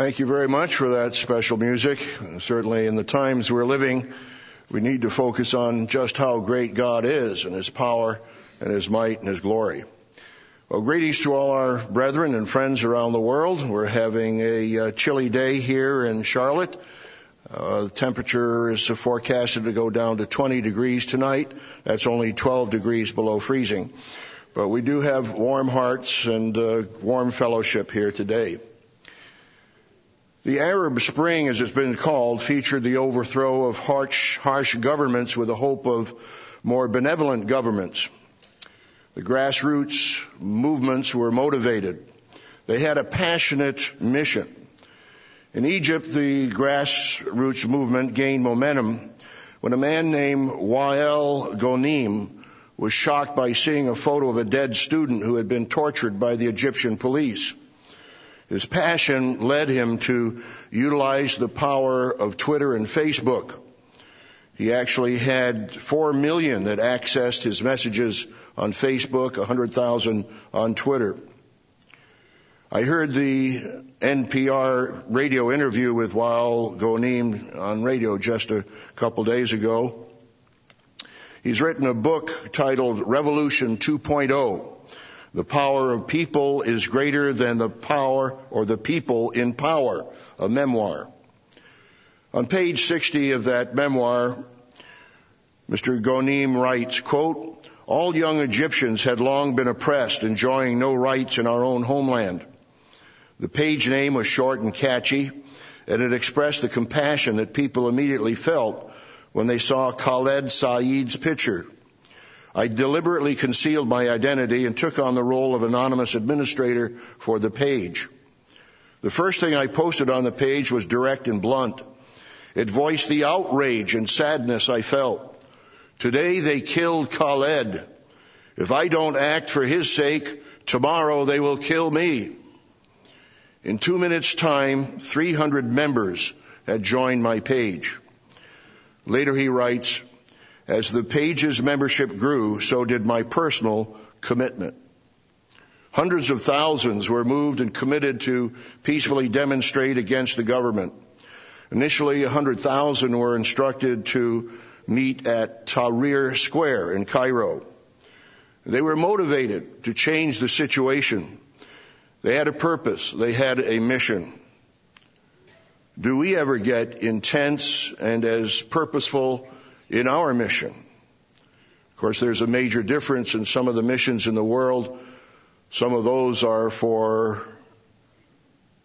Thank you very much for that special music. Certainly in the times we're living, we need to focus on just how great God is and His power and His might and His glory. Well, greetings to all our brethren and friends around the world. We're having a uh, chilly day here in Charlotte. Uh, the temperature is forecasted to go down to 20 degrees tonight. That's only 12 degrees below freezing. But we do have warm hearts and uh, warm fellowship here today. The Arab Spring, as it's been called, featured the overthrow of harsh, harsh governments with the hope of more benevolent governments. The grassroots movements were motivated. They had a passionate mission. In Egypt, the grassroots movement gained momentum when a man named Wael Ghonim was shocked by seeing a photo of a dead student who had been tortured by the Egyptian police. His passion led him to utilize the power of Twitter and Facebook. He actually had four million that accessed his messages on Facebook, a hundred thousand on Twitter. I heard the NPR radio interview with Wael Ghonim on radio just a couple days ago. He's written a book titled Revolution 2.0 the power of people is greater than the power or the people in power, a memoir. On page 60 of that memoir, Mr. Ghonim writes, quote, all young Egyptians had long been oppressed, enjoying no rights in our own homeland. The page name was short and catchy, and it expressed the compassion that people immediately felt when they saw Khaled Said's picture. I deliberately concealed my identity and took on the role of anonymous administrator for the page. The first thing I posted on the page was direct and blunt. It voiced the outrage and sadness I felt. Today they killed Khaled. If I don't act for his sake, tomorrow they will kill me. In two minutes time, 300 members had joined my page. Later he writes, as the page's membership grew, so did my personal commitment. Hundreds of thousands were moved and committed to peacefully demonstrate against the government. Initially, 100,000 were instructed to meet at Tahrir Square in Cairo. They were motivated to change the situation. They had a purpose. They had a mission. Do we ever get intense and as purposeful in our mission. Of course, there's a major difference in some of the missions in the world. Some of those are for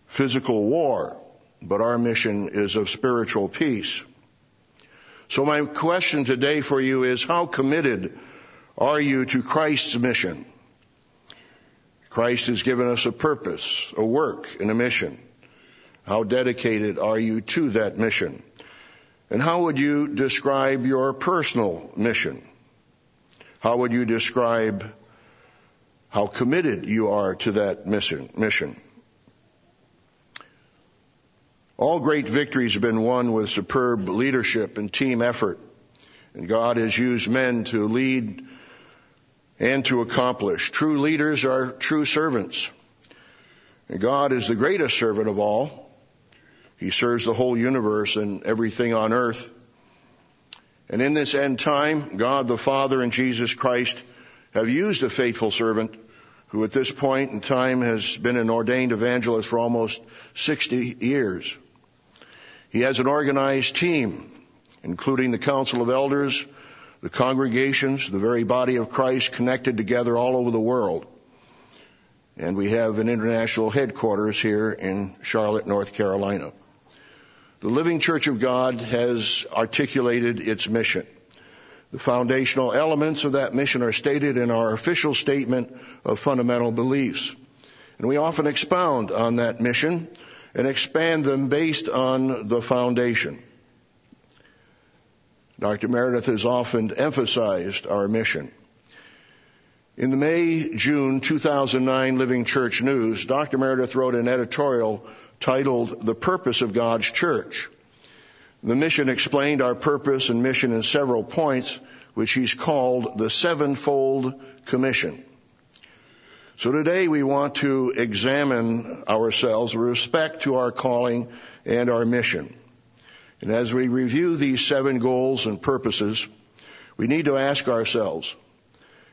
physical war, but our mission is of spiritual peace. So my question today for you is how committed are you to Christ's mission? Christ has given us a purpose, a work, and a mission. How dedicated are you to that mission? And how would you describe your personal mission? How would you describe how committed you are to that mission? All great victories have been won with superb leadership and team effort. And God has used men to lead and to accomplish. True leaders are true servants. And God is the greatest servant of all. He serves the whole universe and everything on earth. And in this end time, God the Father and Jesus Christ have used a faithful servant who at this point in time has been an ordained evangelist for almost 60 years. He has an organized team, including the Council of Elders, the congregations, the very body of Christ connected together all over the world. And we have an international headquarters here in Charlotte, North Carolina. The Living Church of God has articulated its mission. The foundational elements of that mission are stated in our official statement of fundamental beliefs. And we often expound on that mission and expand them based on the foundation. Dr. Meredith has often emphasized our mission. In the May, June 2009 Living Church News, Dr. Meredith wrote an editorial titled The Purpose of God's Church. The mission explained our purpose and mission in several points, which he's called the Sevenfold Commission. So today we want to examine ourselves with respect to our calling and our mission. And as we review these seven goals and purposes, we need to ask ourselves,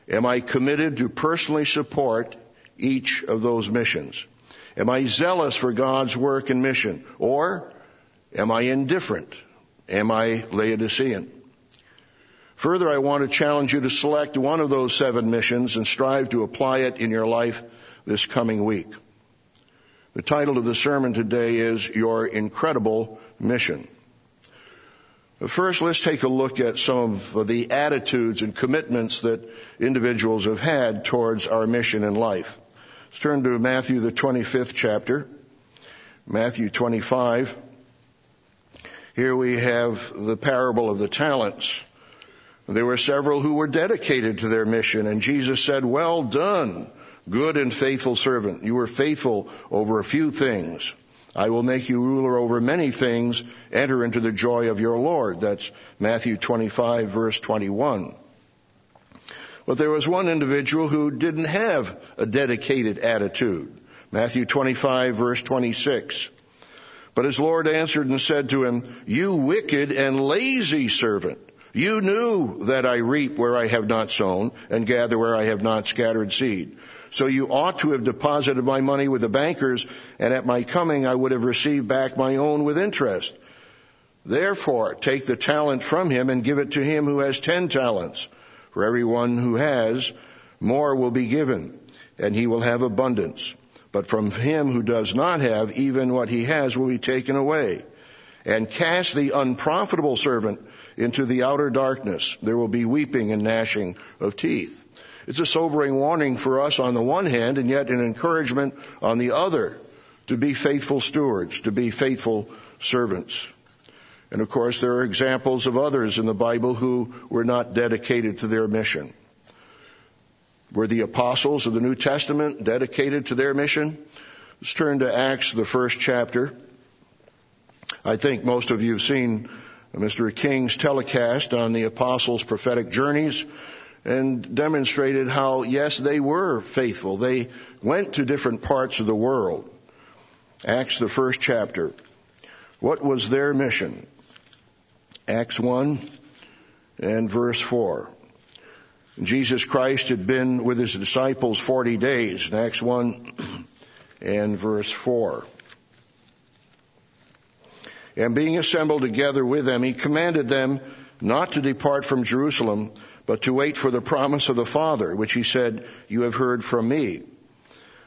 am I committed to personally support each of those missions? Am I zealous for God's work and mission? Or am I indifferent? Am I Laodicean? Further, I want to challenge you to select one of those seven missions and strive to apply it in your life this coming week. The title of the sermon today is Your Incredible Mission. First, let's take a look at some of the attitudes and commitments that individuals have had towards our mission in life. Let's turn to Matthew, the 25th chapter. Matthew 25. Here we have the parable of the talents. There were several who were dedicated to their mission, and Jesus said, Well done, good and faithful servant. You were faithful over a few things. I will make you ruler over many things. Enter into the joy of your Lord. That's Matthew 25 verse 21. But there was one individual who didn't have a dedicated attitude. Matthew 25 verse 26. But his Lord answered and said to him, You wicked and lazy servant. You knew that I reap where I have not sown and gather where I have not scattered seed. So you ought to have deposited my money with the bankers, and at my coming I would have received back my own with interest. Therefore, take the talent from him and give it to him who has ten talents. For everyone who has, more will be given, and he will have abundance. But from him who does not have, even what he has will be taken away. And cast the unprofitable servant into the outer darkness. There will be weeping and gnashing of teeth. It's a sobering warning for us on the one hand, and yet an encouragement on the other to be faithful stewards, to be faithful servants. And of course, there are examples of others in the Bible who were not dedicated to their mission. Were the apostles of the New Testament dedicated to their mission? Let's turn to Acts, the first chapter. I think most of you have seen Mr. King's telecast on the apostles' prophetic journeys and demonstrated how, yes, they were faithful. They went to different parts of the world. Acts, the first chapter. What was their mission? Acts 1 and verse 4. Jesus Christ had been with his disciples 40 days in Acts 1 and verse 4. And being assembled together with them, he commanded them not to depart from Jerusalem, but to wait for the promise of the Father, which he said, You have heard from me.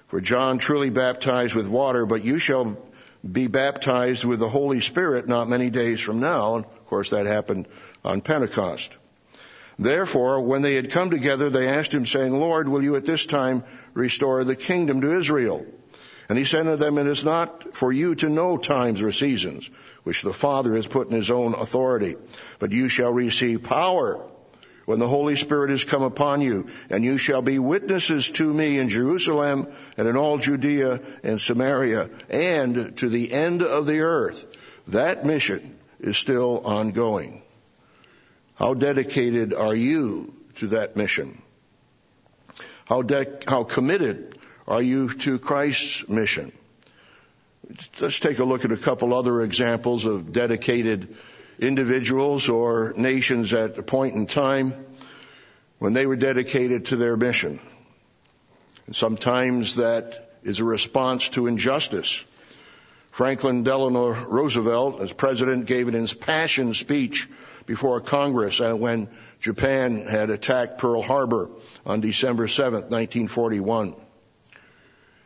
For John truly baptized with water, but you shall be baptized with the Holy Spirit not many days from now. Of course, that happened on Pentecost. Therefore, when they had come together, they asked him, saying, Lord, will you at this time restore the kingdom to Israel? And he said to them, It is not for you to know times or seasons, which the Father has put in his own authority, but you shall receive power when the Holy Spirit has come upon you, and you shall be witnesses to me in Jerusalem and in all Judea and Samaria and to the end of the earth. That mission is still ongoing. How dedicated are you to that mission? How, de- how committed are you to Christ's mission? Let's take a look at a couple other examples of dedicated individuals or nations at a point in time when they were dedicated to their mission. And sometimes that is a response to injustice. Franklin Delano Roosevelt, as president, gave an impassioned speech before Congress when Japan had attacked Pearl Harbor on December 7th, 1941.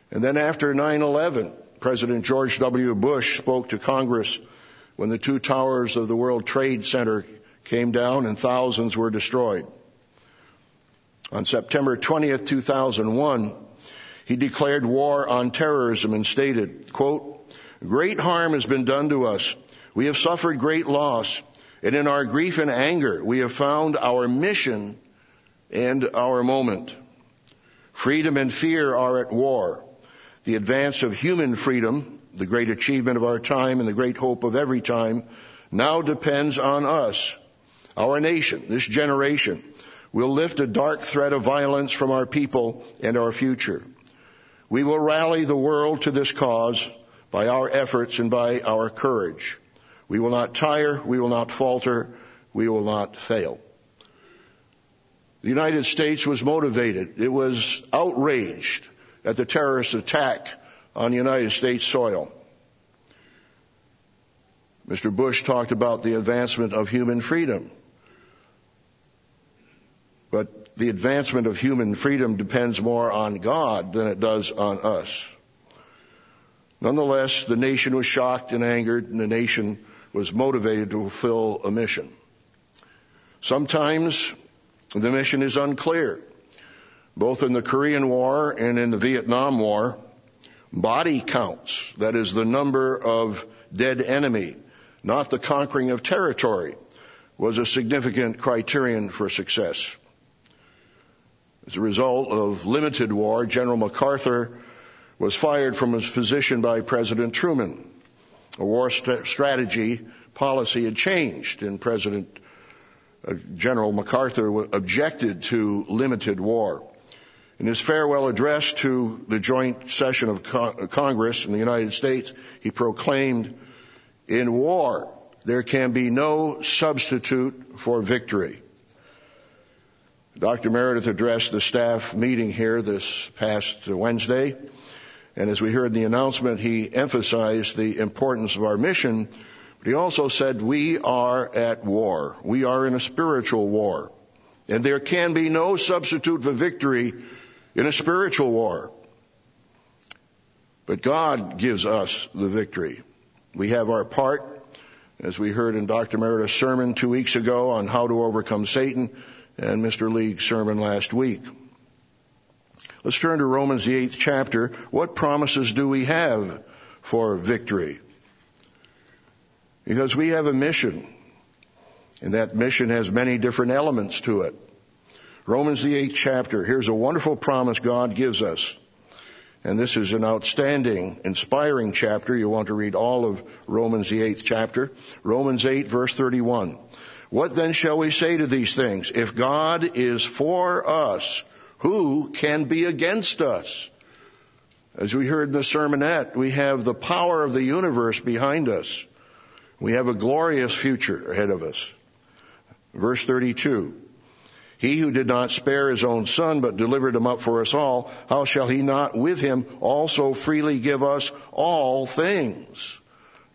And then after 9-11, President George W. Bush spoke to Congress when the two towers of the World Trade Center came down and thousands were destroyed. On September 20th, 2001, he declared war on terrorism and stated, quote, great harm has been done to us. We have suffered great loss. And in our grief and anger, we have found our mission and our moment. Freedom and fear are at war. The advance of human freedom the great achievement of our time and the great hope of every time, now depends on us. Our nation, this generation, will lift a dark threat of violence from our people and our future. We will rally the world to this cause by our efforts and by our courage. We will not tire, we will not falter, we will not fail. The United States was motivated. It was outraged at the terrorist attack on United States soil. Mr. Bush talked about the advancement of human freedom. But the advancement of human freedom depends more on God than it does on us. Nonetheless, the nation was shocked and angered, and the nation was motivated to fulfill a mission. Sometimes the mission is unclear. Both in the Korean War and in the Vietnam War, body counts, that is the number of dead enemy, not the conquering of territory, was a significant criterion for success. As a result of limited war, General MacArthur was fired from his position by President Truman. A war st- strategy policy had changed and President uh, General MacArthur objected to limited war. In his farewell address to the joint session of Con- Congress in the United States, he proclaimed, in war, there can be no substitute for victory. Dr. Meredith addressed the staff meeting here this past Wednesday, and as we heard in the announcement, he emphasized the importance of our mission, but he also said we are at war. We are in a spiritual war. And there can be no substitute for victory in a spiritual war. But God gives us the victory. We have our part, as we heard in Dr. Meredith's sermon two weeks ago on how to overcome Satan and Mr. League's sermon last week. Let's turn to Romans the eighth chapter. What promises do we have for victory? Because we have a mission, and that mission has many different elements to it. Romans the eighth chapter, here's a wonderful promise God gives us. And this is an outstanding, inspiring chapter. You want to read all of Romans the eighth chapter. Romans 8 verse 31. What then shall we say to these things? If God is for us, who can be against us? As we heard in the sermonette, we have the power of the universe behind us. We have a glorious future ahead of us. Verse 32. He who did not spare his own son, but delivered him up for us all, how shall he not with him also freely give us all things?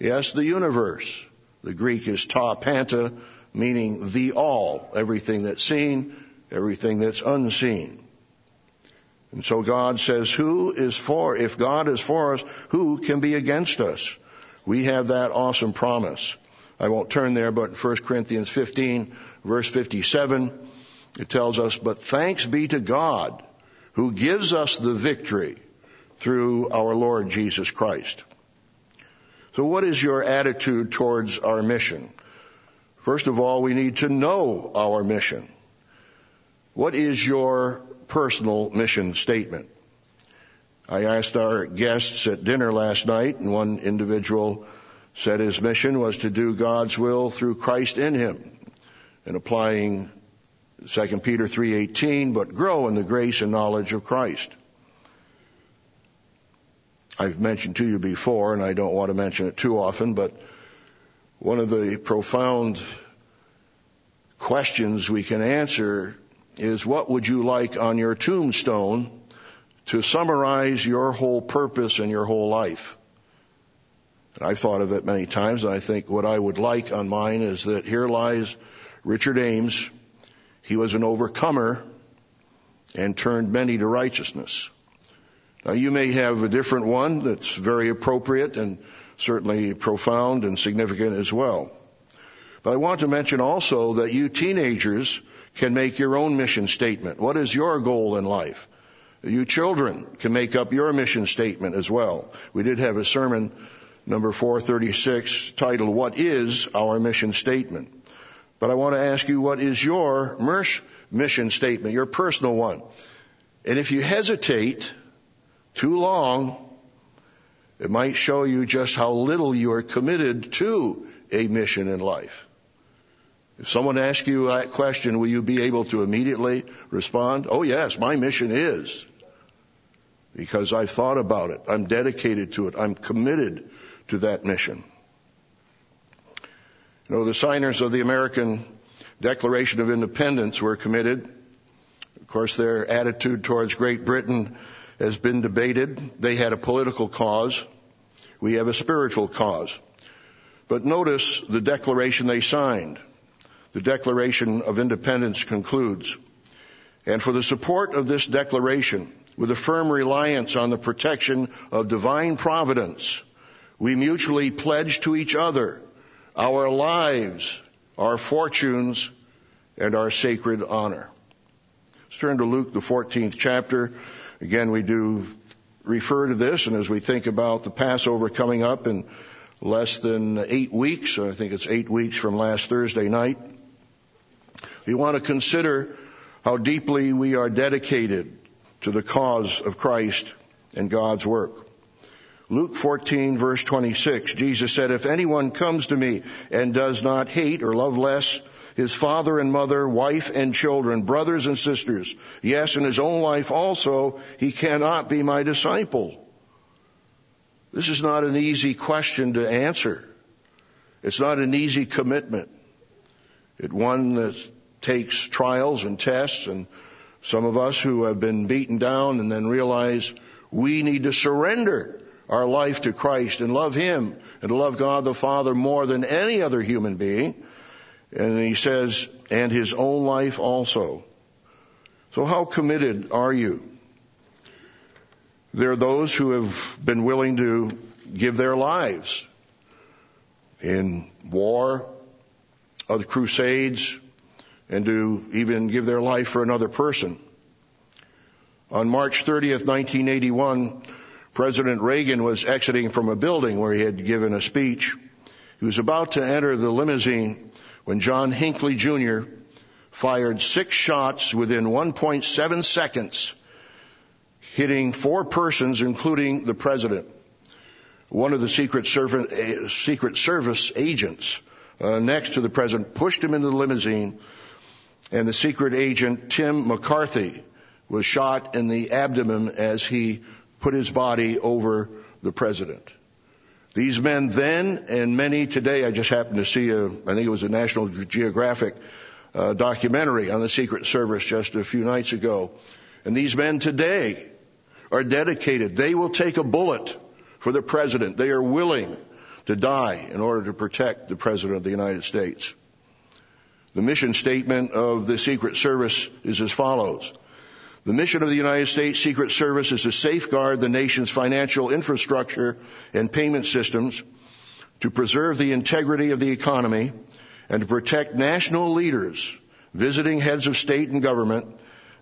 Yes, the universe. The Greek is ta panta, meaning the all, everything that's seen, everything that's unseen. And so God says, who is for, if God is for us, who can be against us? We have that awesome promise. I won't turn there, but 1 Corinthians 15 verse 57, it tells us, but thanks be to God who gives us the victory through our Lord Jesus Christ. So what is your attitude towards our mission? First of all, we need to know our mission. What is your personal mission statement? I asked our guests at dinner last night, and one individual said his mission was to do God's will through Christ in him, and applying 2 Peter 3:18, but grow in the grace and knowledge of Christ. I've mentioned to you before, and I don't want to mention it too often, but one of the profound questions we can answer is what would you like on your tombstone to summarize your whole purpose and your whole life? And I've thought of it many times, and I think what I would like on mine is that here lies Richard Ames. He was an overcomer and turned many to righteousness. Now you may have a different one that's very appropriate and certainly profound and significant as well. But I want to mention also that you teenagers can make your own mission statement. What is your goal in life? You children can make up your mission statement as well. We did have a sermon number 436 titled, What is our mission statement? But I want to ask you, what is your MERSH mission statement, your personal one? And if you hesitate too long, it might show you just how little you are committed to a mission in life. If someone asks you that question, will you be able to immediately respond? Oh yes, my mission is. because I've thought about it. I'm dedicated to it. I'm committed to that mission. You know, the signers of the American Declaration of Independence were committed. Of course, their attitude towards Great Britain has been debated. They had a political cause. We have a spiritual cause. But notice the declaration they signed. The Declaration of Independence concludes, and for the support of this declaration, with a firm reliance on the protection of divine providence, we mutually pledge to each other our lives, our fortunes, and our sacred honor. Let's turn to Luke, the 14th chapter. Again, we do refer to this, and as we think about the Passover coming up in less than eight weeks, I think it's eight weeks from last Thursday night, we want to consider how deeply we are dedicated to the cause of Christ and God's work. Luke 14 verse 26, Jesus said, if anyone comes to me and does not hate or love less his father and mother, wife and children, brothers and sisters, yes, and his own life also, he cannot be my disciple. This is not an easy question to answer. It's not an easy commitment. It's one that takes trials and tests and some of us who have been beaten down and then realize we need to surrender our life to Christ and love Him and love God the Father more than any other human being. And he says, and his own life also. So how committed are you? There are those who have been willing to give their lives in war, other crusades, and to even give their life for another person. On March 30th, 1981, President Reagan was exiting from a building where he had given a speech. He was about to enter the limousine when John Hinckley Jr. fired six shots within 1.7 seconds, hitting four persons, including the president. One of the Secret Service, eh, Secret Service agents uh, next to the president pushed him into the limousine, and the secret agent Tim McCarthy was shot in the abdomen as he put his body over the president. These men then and many today, I just happened to see a, I think it was a National Geographic uh, documentary on the Secret Service just a few nights ago. And these men today are dedicated. They will take a bullet for the president. They are willing to die in order to protect the president of the United States. The mission statement of the Secret Service is as follows. The mission of the United States Secret Service is to safeguard the nation's financial infrastructure and payment systems, to preserve the integrity of the economy, and to protect national leaders, visiting heads of state and government,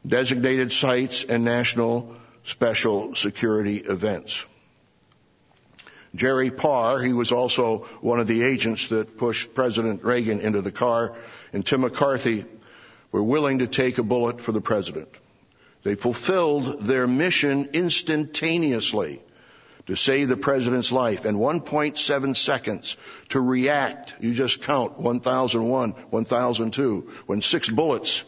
designated sites, and national special security events. Jerry Parr, he was also one of the agents that pushed President Reagan into the car, and Tim McCarthy were willing to take a bullet for the president. They fulfilled their mission instantaneously to save the president's life and 1.7 seconds to react. You just count 1001, 1002. When six bullets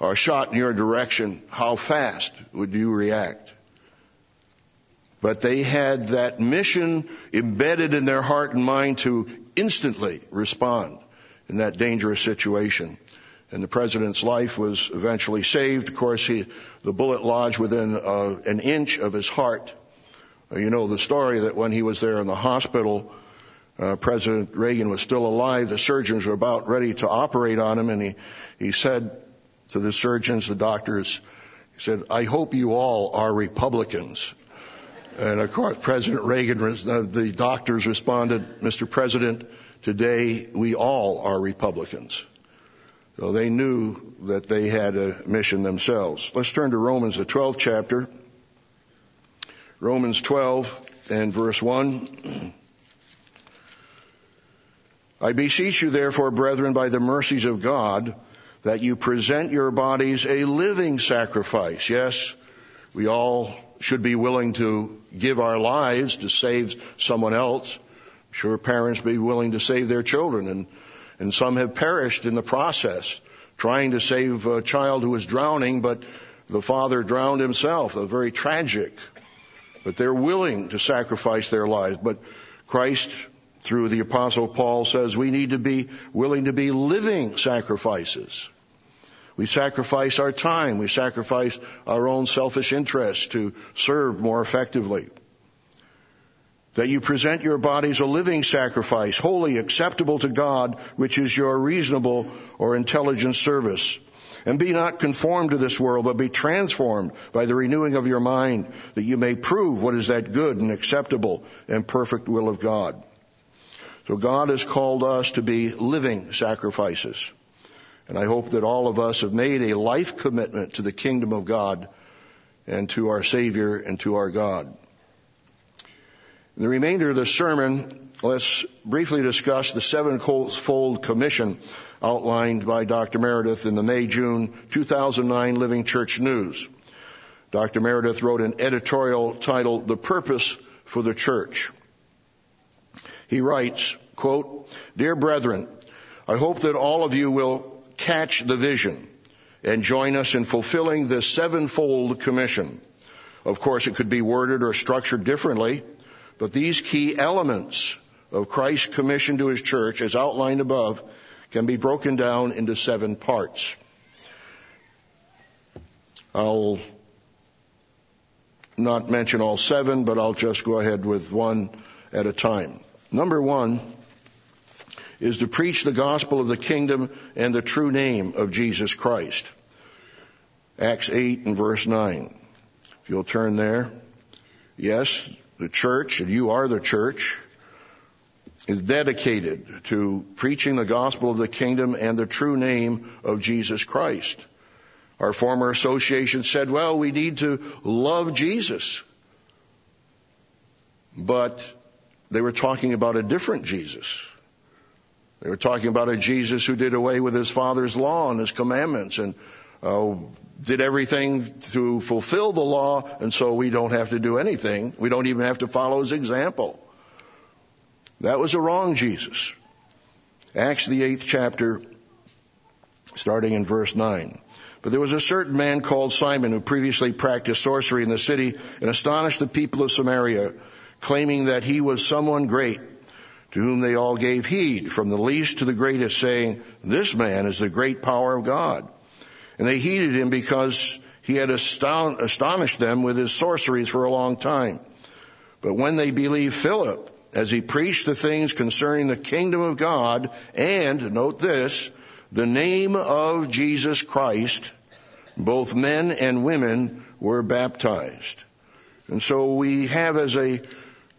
are shot in your direction, how fast would you react? But they had that mission embedded in their heart and mind to instantly respond in that dangerous situation and the president's life was eventually saved. Of course, he, the bullet lodged within uh, an inch of his heart. Uh, you know the story that when he was there in the hospital, uh, President Reagan was still alive. The surgeons were about ready to operate on him, and he he said to the surgeons, the doctors, he said, "I hope you all are Republicans." And of course, President Reagan, uh, the doctors responded, "Mr. President, today we all are Republicans." So they knew that they had a mission themselves. Let's turn to Romans, the 12th chapter. Romans 12 and verse 1. I beseech you therefore, brethren, by the mercies of God, that you present your bodies a living sacrifice. Yes, we all should be willing to give our lives to save someone else. Sure parents be willing to save their children and and some have perished in the process trying to save a child who was drowning, but The father drowned himself. a very tragic. But they're willing to sacrifice their lives. But Christ, through the apostle Paul, says we need to be willing to be living sacrifices. We sacrifice our time. We sacrifice our own selfish interests to serve more effectively. That you present your bodies a living sacrifice, holy, acceptable to God, which is your reasonable or intelligent service. And be not conformed to this world, but be transformed by the renewing of your mind, that you may prove what is that good and acceptable and perfect will of God. So God has called us to be living sacrifices. And I hope that all of us have made a life commitment to the kingdom of God and to our Savior and to our God. In the remainder of the sermon, let's briefly discuss the sevenfold commission outlined by Dr. Meredith in the May-June 2009 Living Church News. Dr. Meredith wrote an editorial titled The Purpose for the Church. He writes, quote, Dear brethren, I hope that all of you will catch the vision and join us in fulfilling this sevenfold commission. Of course, it could be worded or structured differently, but these key elements of Christ's commission to his church, as outlined above, can be broken down into seven parts. I'll not mention all seven, but I'll just go ahead with one at a time. Number one, is to preach the gospel of the kingdom and the true name of Jesus Christ. Acts 8 and verse 9. If you'll turn there. Yes, the church, and you are the church, is dedicated to preaching the gospel of the kingdom and the true name of Jesus Christ. Our former association said, well, we need to love Jesus. But they were talking about a different Jesus. They were talking about a Jesus who did away with his father's law and his commandments and uh, did everything to fulfill the law, and so we don't have to do anything. We don't even have to follow his example. That was a wrong Jesus. Acts the eighth chapter, starting in verse nine. But there was a certain man called Simon who previously practiced sorcery in the city and astonished the people of Samaria, claiming that he was someone great to whom they all gave heed, from the least to the greatest, saying, This man is the great power of God. And they heeded him because he had astonished them with his sorceries for a long time. But when they believed Philip, as he preached the things concerning the kingdom of God, and, note this, the name of Jesus Christ, both men and women were baptized. And so we have as a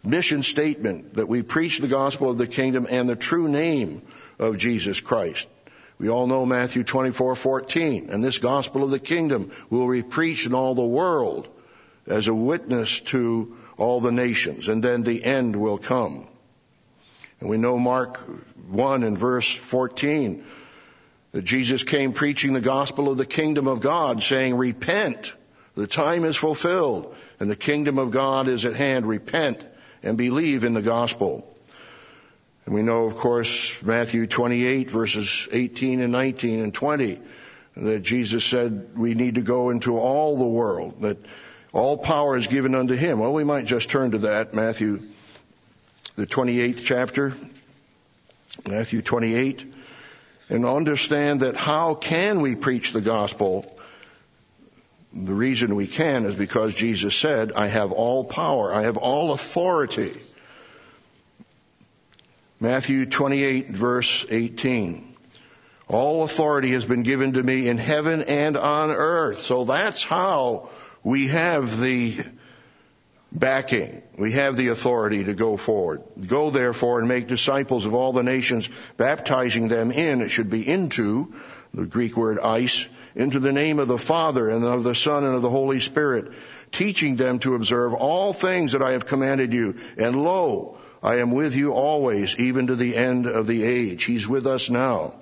mission statement that we preach the gospel of the kingdom and the true name of Jesus Christ. We all know Matthew 24:14, and this gospel of the kingdom will be preached in all the world as a witness to all the nations, and then the end will come. And we know Mark 1 and verse 14 that Jesus came preaching the gospel of the kingdom of God, saying, repent, the time is fulfilled, and the kingdom of God is at hand, repent and believe in the gospel. And we know, of course, Matthew 28 verses 18 and 19 and 20, that Jesus said we need to go into all the world, that all power is given unto him. Well, we might just turn to that, Matthew, the 28th chapter, Matthew 28, and understand that how can we preach the gospel the reason we can is because Jesus said, I have all power. I have all authority. Matthew 28 verse 18. All authority has been given to me in heaven and on earth. So that's how we have the backing. We have the authority to go forward. Go therefore and make disciples of all the nations, baptizing them in, it should be into, the Greek word eis, into the name of the Father and of the Son and of the Holy Spirit, teaching them to observe all things that I have commanded you. And lo, I am with you always, even to the end of the age. He's with us now.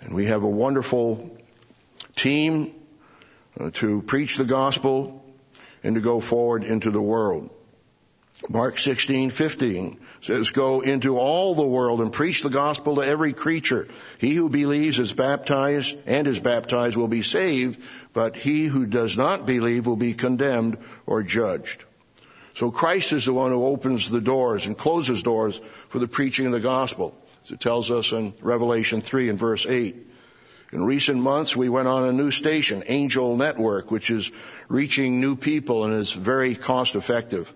And we have a wonderful team uh, to preach the gospel and to go forward into the world. Mark 16, 15 says, Go into all the world and preach the gospel to every creature. He who believes is baptized and is baptized will be saved, but he who does not believe will be condemned or judged. So Christ is the one who opens the doors and closes doors for the preaching of the gospel, as it tells us in Revelation 3 and verse 8. In recent months, we went on a new station, Angel Network, which is reaching new people and is very cost effective.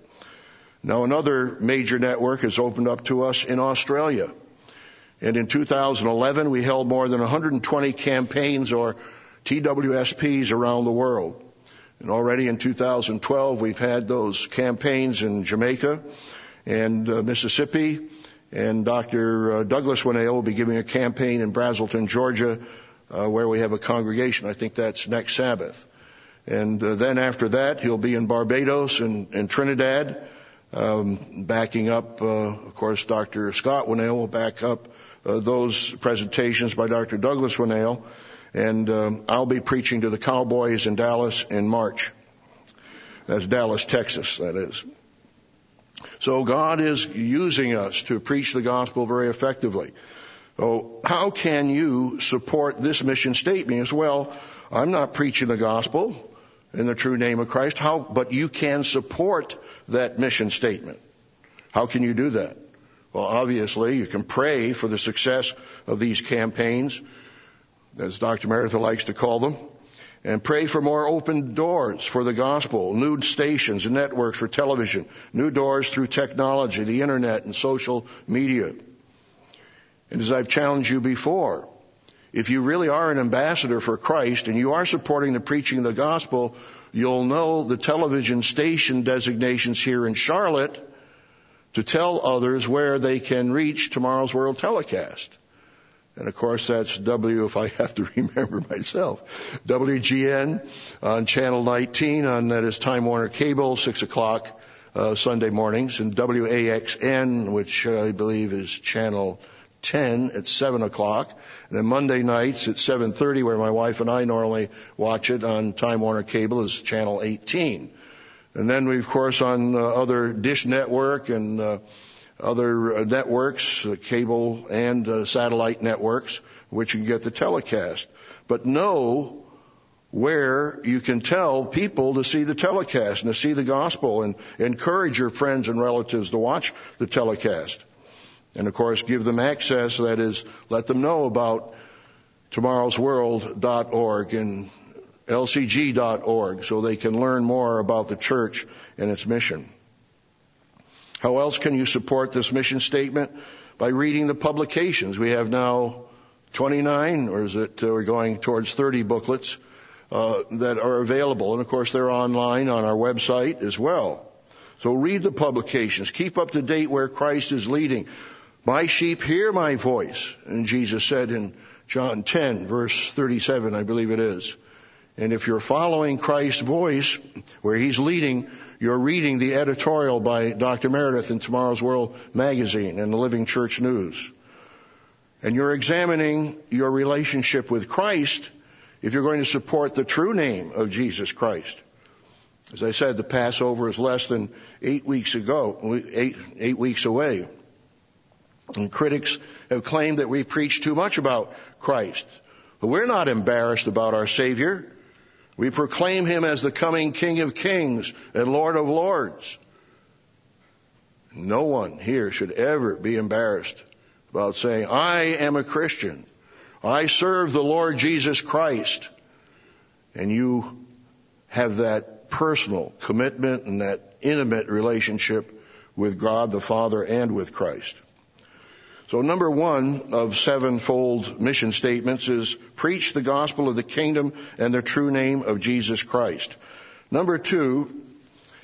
Now another major network has opened up to us in Australia. And in 2011, we held more than 120 campaigns or TWSPs around the world. And already in 2012, we've had those campaigns in Jamaica and uh, Mississippi. And Dr. Uh, Douglas Winnail will be giving a campaign in Braselton, Georgia, uh, where we have a congregation. I think that's next Sabbath. And uh, then after that, he'll be in Barbados and, and Trinidad um, backing up, uh, of course, Dr. Scott Winnail will back up uh, those presentations by Dr. Douglas Winnail, and um, I'll be preaching to the Cowboys in Dallas in March. That's Dallas, Texas, that is. So God is using us to preach the gospel very effectively. So how can you support this mission statement as well? I'm not preaching the gospel in the true name of Christ. How, but you can support that mission statement. How can you do that? Well, obviously, you can pray for the success of these campaigns, as Dr. Meredith likes to call them, and pray for more open doors for the gospel, new stations and networks for television, new doors through technology, the internet and social media. And as I've challenged you before, if you really are an ambassador for Christ and you are supporting the preaching of the gospel, you'll know the television station designations here in Charlotte to tell others where they can reach tomorrow's world telecast. And of course, that's W, if I have to remember myself. WGN on channel 19 on that is Time Warner Cable, 6 o'clock uh, Sunday mornings, and WAXN, which I believe is channel 10 at 7 o'clock. And then Monday nights at 7.30, where my wife and I normally watch it on Time Warner Cable, is channel 18. And then we, of course, on uh, other Dish Network and uh, other uh, networks, uh, cable and uh, satellite networks, which you can get the telecast. But know where you can tell people to see the telecast and to see the gospel and encourage your friends and relatives to watch the telecast. And of course, give them access, that is, let them know about tomorrowsworld.org and lcg.org so they can learn more about the church and its mission. How else can you support this mission statement? By reading the publications. We have now 29, or is it, uh, we're going towards 30 booklets uh, that are available. And of course, they're online on our website as well. So read the publications. Keep up to date where Christ is leading. My sheep hear my voice. And Jesus said in John 10 verse 37, I believe it is. And if you're following Christ's voice, where he's leading, you're reading the editorial by Dr. Meredith in Tomorrow's World magazine and the Living Church News. And you're examining your relationship with Christ if you're going to support the true name of Jesus Christ. As I said, the Passover is less than eight weeks ago, eight, eight weeks away. And critics have claimed that we preach too much about Christ. But we're not embarrassed about our Savior. We proclaim Him as the coming King of Kings and Lord of Lords. No one here should ever be embarrassed about saying, I am a Christian. I serve the Lord Jesus Christ. And you have that personal commitment and that intimate relationship with God the Father and with Christ. So number one of sevenfold mission statements is preach the gospel of the kingdom and the true name of Jesus Christ. Number two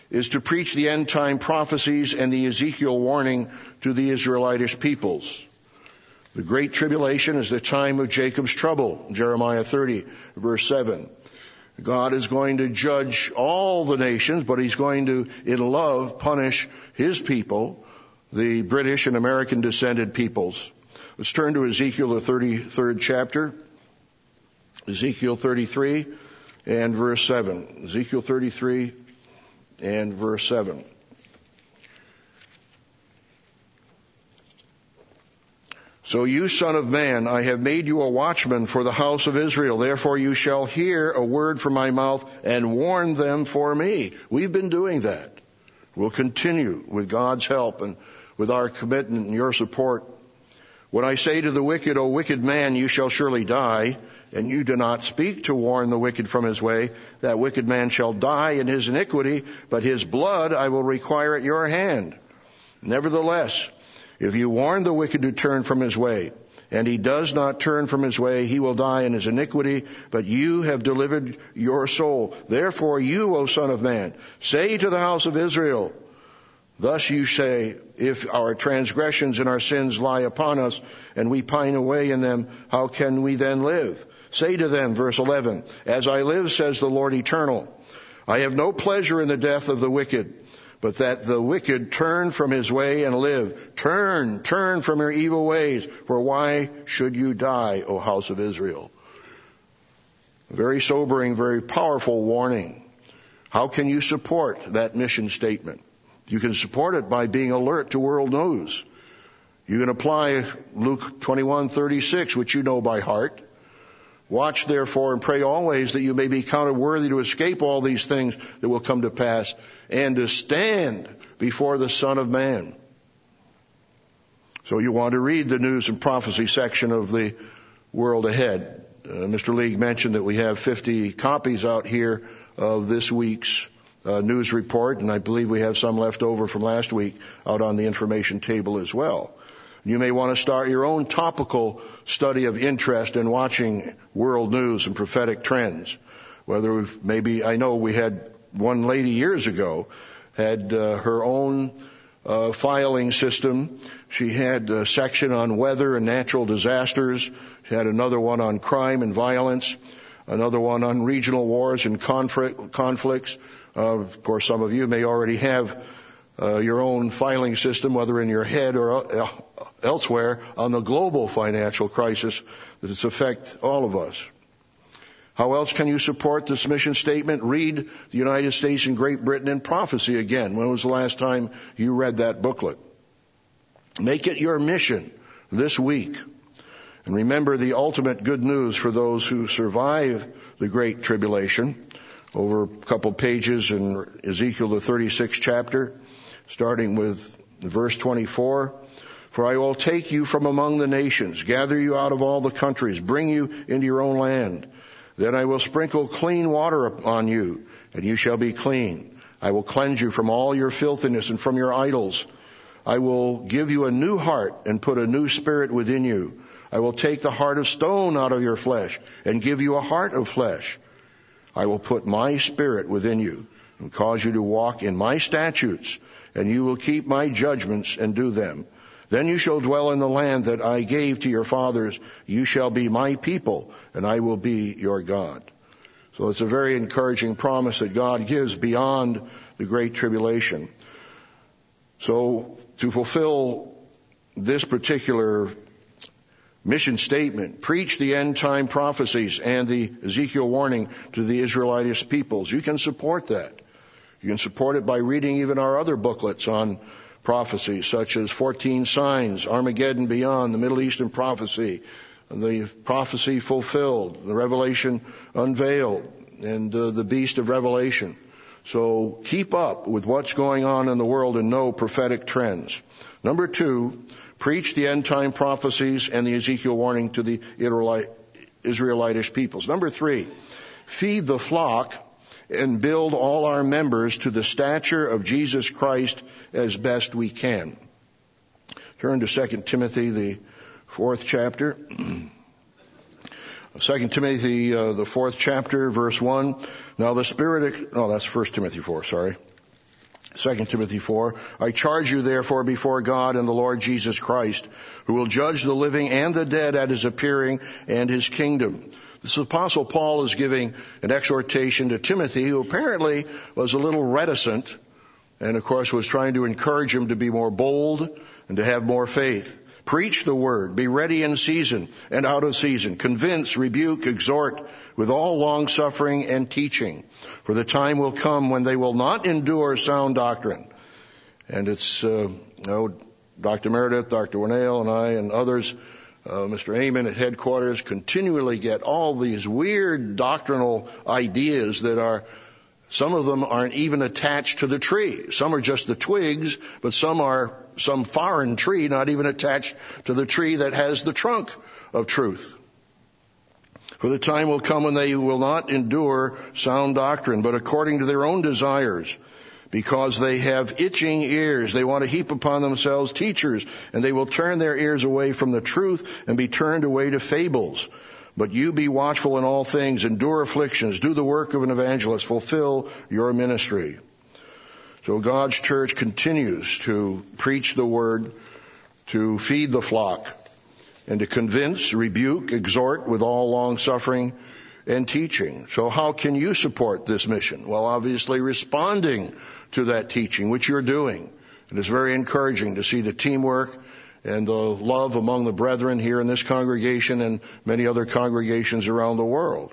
is to preach the end time prophecies and the Ezekiel warning to the Israelitish peoples. The great tribulation is the time of Jacob's trouble, Jeremiah 30 verse 7. God is going to judge all the nations, but he's going to, in love, punish his people the British and American descended peoples. Let's turn to Ezekiel, the 33rd chapter. Ezekiel 33 and verse 7. Ezekiel 33 and verse 7. So you son of man, I have made you a watchman for the house of Israel. Therefore you shall hear a word from my mouth and warn them for me. We've been doing that. We'll continue with God's help and with our commitment and your support. When I say to the wicked, O wicked man, you shall surely die, and you do not speak to warn the wicked from his way, that wicked man shall die in his iniquity, but his blood I will require at your hand. Nevertheless, if you warn the wicked to turn from his way, and he does not turn from his way, he will die in his iniquity, but you have delivered your soul. Therefore you, O son of man, say to the house of Israel, Thus you say, if our transgressions and our sins lie upon us, and we pine away in them, how can we then live? Say to them, verse 11, As I live, says the Lord eternal, I have no pleasure in the death of the wicked, but that the wicked turn from his way and live. Turn, turn from your evil ways, for why should you die, O house of Israel? Very sobering, very powerful warning. How can you support that mission statement? You can support it by being alert to world news. You can apply Luke 21:36, which you know by heart. Watch therefore and pray always that you may be counted worthy to escape all these things that will come to pass and to stand before the Son of Man. So you want to read the news and prophecy section of the world ahead. Uh, Mr. League mentioned that we have 50 copies out here of this week's uh, news report, and I believe we have some left over from last week out on the information table as well. You may want to start your own topical study of interest in watching world news and prophetic trends. Whether maybe, I know we had one lady years ago had uh, her own uh, filing system. She had a section on weather and natural disasters. She had another one on crime and violence, another one on regional wars and conflict, conflicts. Of course, some of you may already have uh, your own filing system, whether in your head or uh, elsewhere, on the global financial crisis that has affected all of us. How else can you support this mission statement? Read the United States and Great Britain in prophecy again. When was the last time you read that booklet? Make it your mission this week. And remember the ultimate good news for those who survive the Great Tribulation over a couple pages in Ezekiel the 36th chapter starting with verse 24. For I will take you from among the nations, gather you out of all the countries, bring you into your own land. Then I will sprinkle clean water upon you, and you shall be clean. I will cleanse you from all your filthiness and from your idols. I will give you a new heart and put a new spirit within you. I will take the heart of stone out of your flesh and give you a heart of flesh. I will put my spirit within you and cause you to walk in my statutes and you will keep my judgments and do them. Then you shall dwell in the land that I gave to your fathers. You shall be my people, and I will be your God. So it's a very encouraging promise that God gives beyond the great tribulation. So to fulfill this particular mission statement, preach the end time prophecies and the Ezekiel warning to the Israelitish peoples. You can support that. You can support it by reading even our other booklets on prophecy, such as 14 Signs, Armageddon Beyond, the Middle Eastern Prophecy, the Prophecy Fulfilled, the Revelation Unveiled, and uh, the Beast of Revelation. So keep up with what's going on in the world and know prophetic trends. Number two, preach the end time prophecies and the Ezekiel warning to the Israelitish peoples. Number three, feed the flock and build all our members to the stature of Jesus Christ as best we can. Turn to 2 Timothy, the fourth chapter. 2 Timothy, uh, the fourth chapter, verse 1. Now the Spirit, oh, that's 1 Timothy 4, sorry. 2 Timothy 4, I charge you therefore before God and the Lord Jesus Christ, who will judge the living and the dead at his appearing and his kingdom. This apostle Paul is giving an exhortation to Timothy, who apparently was a little reticent and of course was trying to encourage him to be more bold and to have more faith. Preach the word. Be ready in season and out of season. Convince, rebuke, exhort with all long suffering and teaching. For the time will come when they will not endure sound doctrine. And it's, uh, you know, Dr. Meredith, Dr. Winnail, and I and others uh, Mr. Amen at headquarters continually get all these weird doctrinal ideas that are some of them aren't even attached to the tree. Some are just the twigs, but some are some foreign tree not even attached to the tree that has the trunk of truth. For the time will come when they will not endure sound doctrine, but according to their own desires because they have itching ears. They want to heap upon themselves teachers, and they will turn their ears away from the truth and be turned away to fables. But you be watchful in all things, endure afflictions, do the work of an evangelist, fulfill your ministry. So God's church continues to preach the word, to feed the flock, and to convince, rebuke, exhort with all long suffering and teaching. So how can you support this mission? Well, obviously responding to that teaching, which you're doing. It is very encouraging to see the teamwork and the love among the brethren here in this congregation and many other congregations around the world.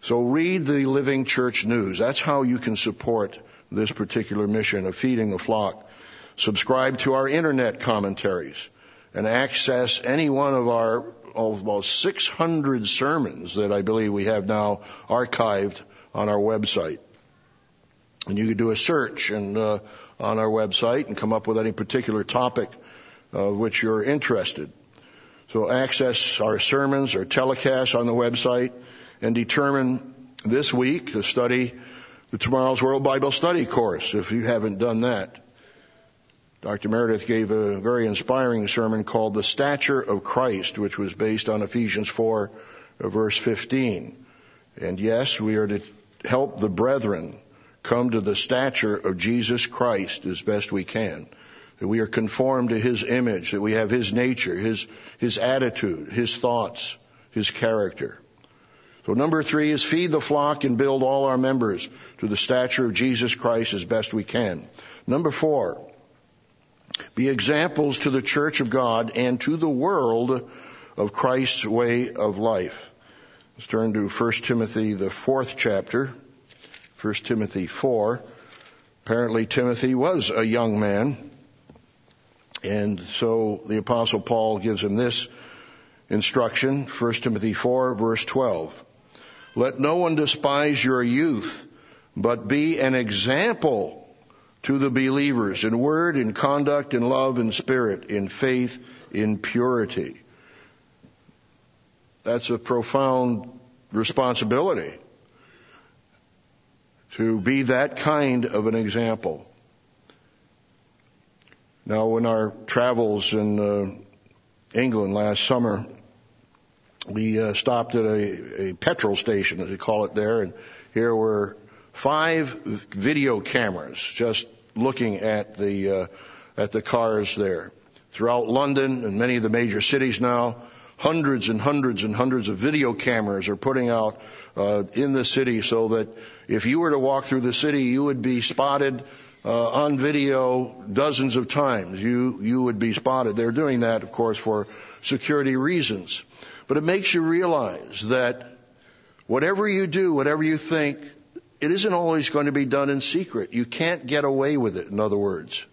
So read the Living Church News. That's how you can support this particular mission of feeding the flock. Subscribe to our internet commentaries and access any one of our almost 600 sermons that I believe we have now archived on our website. And you can do a search and uh, on our website and come up with any particular topic of which you're interested. So access our sermons or telecasts on the website and determine this week to study the Tomorrow's World Bible Study course if you haven't done that. Dr. Meredith gave a very inspiring sermon called The Stature of Christ, which was based on Ephesians 4 uh, verse 15. And yes, we are to help the brethren come to the stature of Jesus Christ as best we can. That we are conformed to His image, that we have His nature, His, His attitude, His thoughts, His character. So number three is feed the flock and build all our members to the stature of Jesus Christ as best we can. Number four, be examples to the church of God and to the world of Christ's way of life. Let's turn to 1 Timothy, the fourth chapter. 1 Timothy 4. Apparently Timothy was a young man. And so the apostle Paul gives him this instruction, 1 Timothy 4 verse 12. Let no one despise your youth, but be an example to the believers in word, in conduct, in love, in spirit, in faith, in purity. That's a profound responsibility to be that kind of an example. Now, in our travels in uh, England last summer, we uh, stopped at a, a petrol station, as they call it there, and here were five video cameras just looking at the uh, at the cars there. Throughout London and many of the major cities now, hundreds and hundreds and hundreds of video cameras are putting out uh, in the city so that if you were to walk through the city, you would be spotted uh, on video dozens of times. You you would be spotted. They're doing that, of course, for security reasons. But it makes you realize that whatever you do, whatever you think, it isn't always going to be done in secret. You can't get away with it, in other words.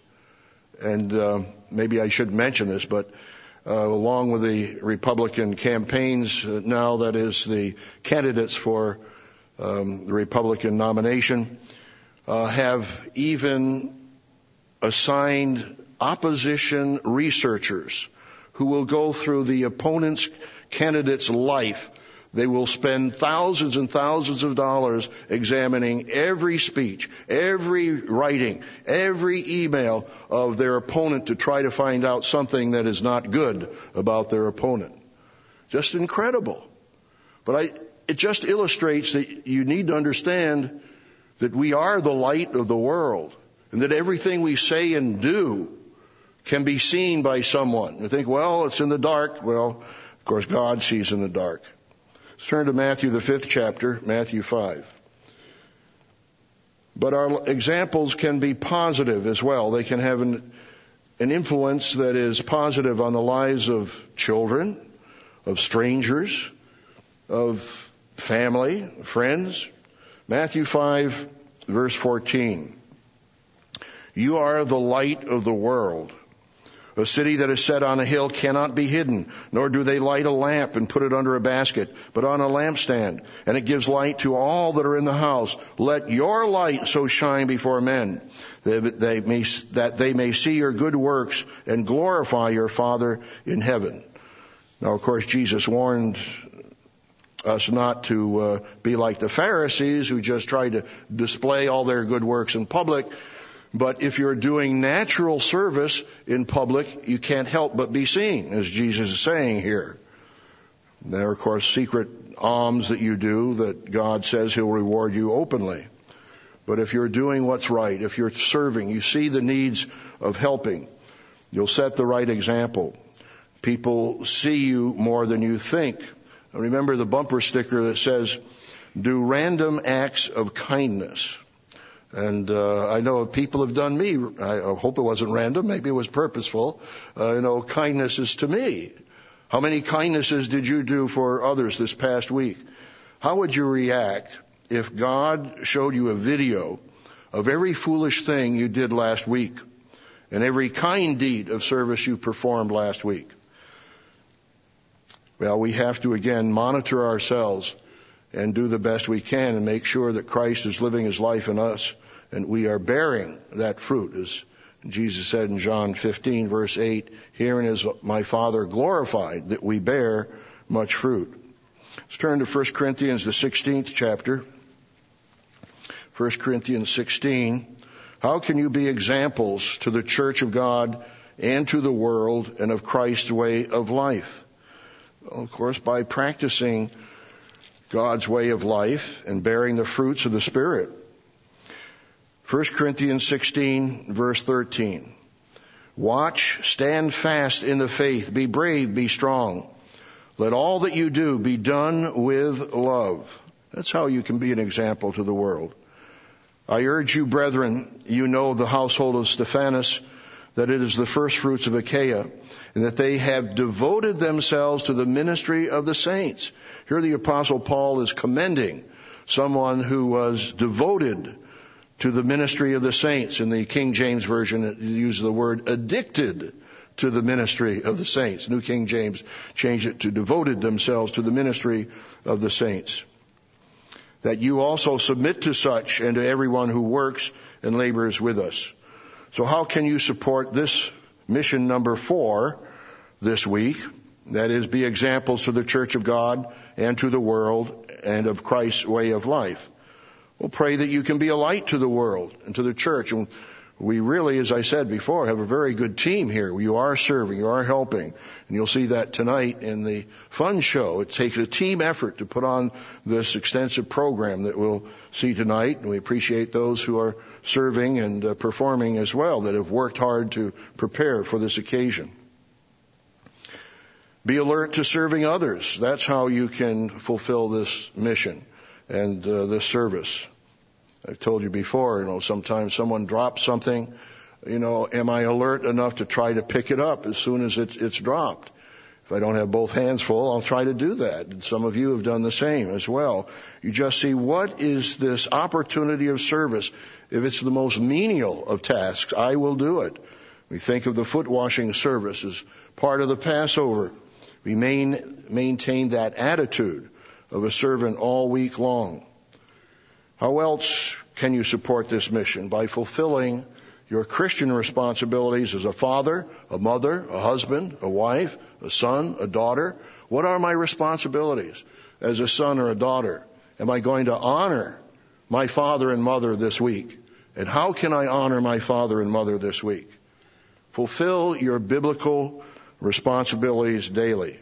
And uh, maybe I should mention this, but uh, along with the Republican campaigns uh, now, that is the candidates for um, the Republican nomination, uh, have even assigned opposition researchers who will go through the opponent's candidate's life they will spend thousands and thousands of dollars examining every speech, every writing, every email of their opponent to try to find out something that is not good about their opponent. Just incredible. But I, it just illustrates that you need to understand that we are the light of the world and that everything we say and do can be seen by someone. You think, well, it's in the dark. Well, of course, God sees in the dark. Let's turn to Matthew, the fifth chapter, Matthew 5. But our examples can be positive as well. They can have an, an influence that is positive on the lives of children, of strangers, of family, friends. Matthew 5, verse 14. You are the light of the world. A city that is set on a hill cannot be hidden, nor do they light a lamp and put it under a basket, but on a lampstand, and it gives light to all that are in the house. Let your light so shine before men that they may, that they may see your good works and glorify your Father in heaven. Now, of course, Jesus warned us not to uh, be like the Pharisees who just try to display all their good works in public but if you're doing natural service in public, you can't help but be seen, as Jesus is saying here. There are, of course, secret alms that you do that God says He'll reward you openly. But if you're doing what's right, if you're serving, you see the needs of helping, you'll set the right example. People see you more than you think. Remember the bumper sticker that says, do random acts of kindness. And uh, I know people have done me. I hope it wasn't random. Maybe it was purposeful. Uh, you know, kindnesses to me. How many kindnesses did you do for others this past week? How would you react if God showed you a video of every foolish thing you did last week and every kind deed of service you performed last week? Well, we have to again monitor ourselves and do the best we can and make sure that Christ is living his life in us and we are bearing that fruit as Jesus said in John 15 verse 8, herein is my Father glorified that we bear much fruit. Let's turn to 1 Corinthians, the 16th chapter. 1 Corinthians 16. How can you be examples to the church of God and to the world and of Christ's way of life? Of course, by practicing God's way of life and bearing the fruits of the Spirit. 1 Corinthians 16 verse 13. Watch, stand fast in the faith, be brave, be strong. Let all that you do be done with love. That's how you can be an example to the world. I urge you, brethren, you know the household of Stephanas, that it is the first fruits of Achaia, and that they have devoted themselves to the ministry of the saints. Here the apostle Paul is commending someone who was devoted to the ministry of the saints. In the King James Version, it uses the word addicted to the ministry of the saints. New King James changed it to devoted themselves to the ministry of the saints. That you also submit to such and to everyone who works and labors with us. So how can you support this mission number four this week? That is, be examples to the church of God and to the world and of Christ's way of life. We'll pray that you can be a light to the world and to the church. And we really, as I said before, have a very good team here. You are serving, you are helping. And you'll see that tonight in the fun show. It takes a team effort to put on this extensive program that we'll see tonight. And we appreciate those who are serving and uh, performing as well that have worked hard to prepare for this occasion. Be alert to serving others. That's how you can fulfill this mission and uh, this service. I've told you before, you know, sometimes someone drops something, you know, am I alert enough to try to pick it up as soon as it's, it's dropped? If I don't have both hands full, I'll try to do that. And some of you have done the same as well. You just see what is this opportunity of service. If it's the most menial of tasks, I will do it. We think of the foot washing service as part of the Passover. We main, maintain that attitude of a servant all week long. How else can you support this mission? By fulfilling your Christian responsibilities as a father, a mother, a husband, a wife, a son, a daughter. What are my responsibilities as a son or a daughter? Am I going to honor my father and mother this week? And how can I honor my father and mother this week? Fulfill your biblical responsibilities daily.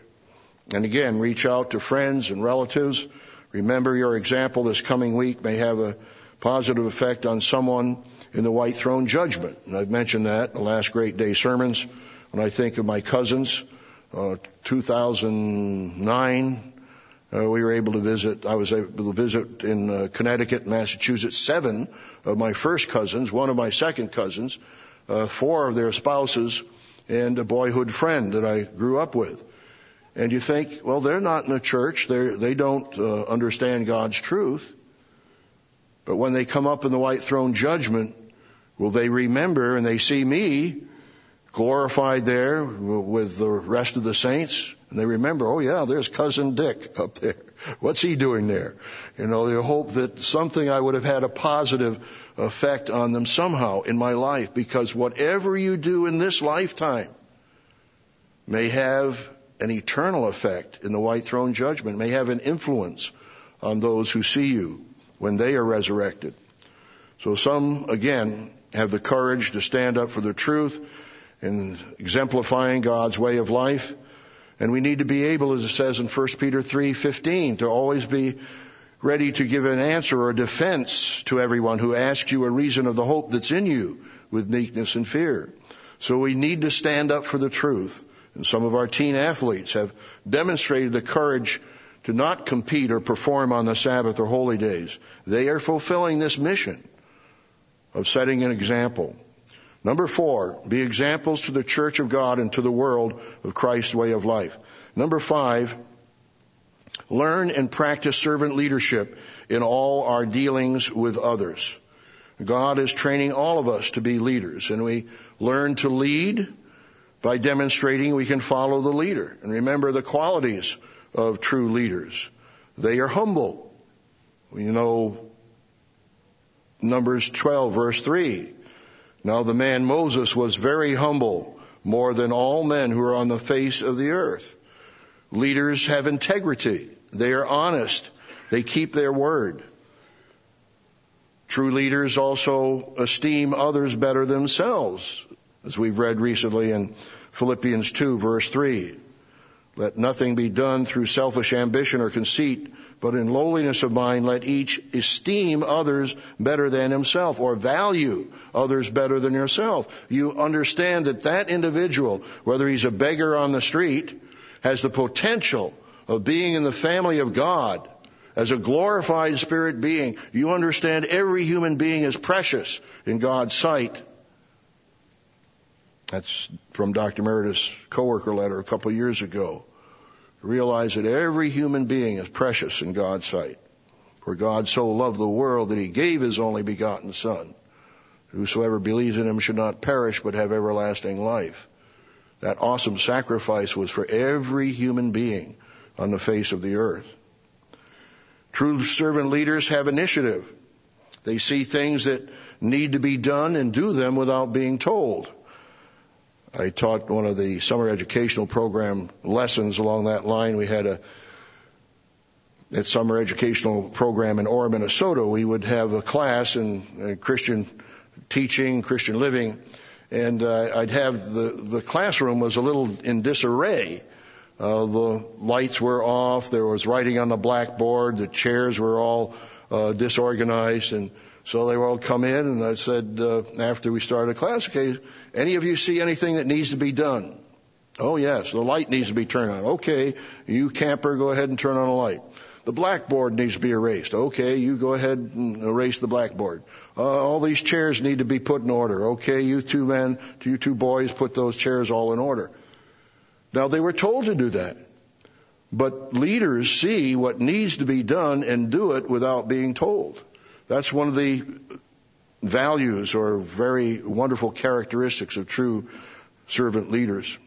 And again, reach out to friends and relatives. Remember your example this coming week may have a positive effect on someone in the white throne judgment. And I've mentioned that in the last Great Day sermons. When I think of my cousins, uh, 2009, uh, we were able to visit, I was able to visit in uh, Connecticut, Massachusetts, seven of my first cousins, one of my second cousins, uh, four of their spouses, and a boyhood friend that I grew up with. And you think, well, they're not in a church. They're, they don't uh, understand God's truth. But when they come up in the white throne judgment, will they remember and they see me glorified there with the rest of the saints. And they remember, oh yeah, there's cousin Dick up there. What's he doing there? You know, they hope that something I would have had a positive effect on them somehow in my life because whatever you do in this lifetime may have an eternal effect in the white throne judgment, may have an influence on those who see you when they are resurrected. So some, again, have the courage to stand up for the truth in exemplifying God's way of life. And we need to be able, as it says in 1 Peter 3:15, to always be ready to give an answer or defense to everyone who asks you a reason of the hope that's in you with meekness and fear. So we need to stand up for the truth. And some of our teen athletes have demonstrated the courage to not compete or perform on the Sabbath or holy days. They are fulfilling this mission of setting an example. Number four, be examples to the church of God and to the world of Christ's way of life. Number five, learn and practice servant leadership in all our dealings with others. God is training all of us to be leaders and we learn to lead by demonstrating we can follow the leader. And remember the qualities of true leaders. They are humble. You know, Numbers 12 verse 3. Now the man Moses was very humble, more than all men who are on the face of the earth. Leaders have integrity. They are honest. They keep their word. True leaders also esteem others better themselves, as we've read recently in Philippians 2 verse 3. Let nothing be done through selfish ambition or conceit, but in lowliness of mind, let each esteem others better than himself or value others better than yourself. You understand that that individual, whether he's a beggar on the street, has the potential of being in the family of God as a glorified spirit being. You understand every human being is precious in God's sight. That's from Dr. Meredith's coworker letter a couple of years ago realize that every human being is precious in God's sight. For God so loved the world that he gave his only begotten Son. Whosoever believes in him should not perish but have everlasting life. That awesome sacrifice was for every human being on the face of the earth. True servant leaders have initiative. They see things that need to be done and do them without being told. I taught one of the summer educational program lessons along that line. We had a that summer educational program in Orr, Minnesota. We would have a class in uh, Christian teaching, Christian living, and uh, I'd have the the classroom was a little in disarray. Uh, the lights were off. There was writing on the blackboard. The chairs were all uh, disorganized, and so they all come in, and I said uh, after we started a class, okay, any of you see anything that needs to be done? Oh yes, the light needs to be turned on. Okay, you camper, go ahead and turn on a light. The blackboard needs to be erased. Okay, you go ahead and erase the blackboard. Uh, all these chairs need to be put in order. Okay, you two men, you two boys, put those chairs all in order. Now they were told to do that. But leaders see what needs to be done and do it without being told. That's one of the values or very wonderful characteristics of true servant leaders.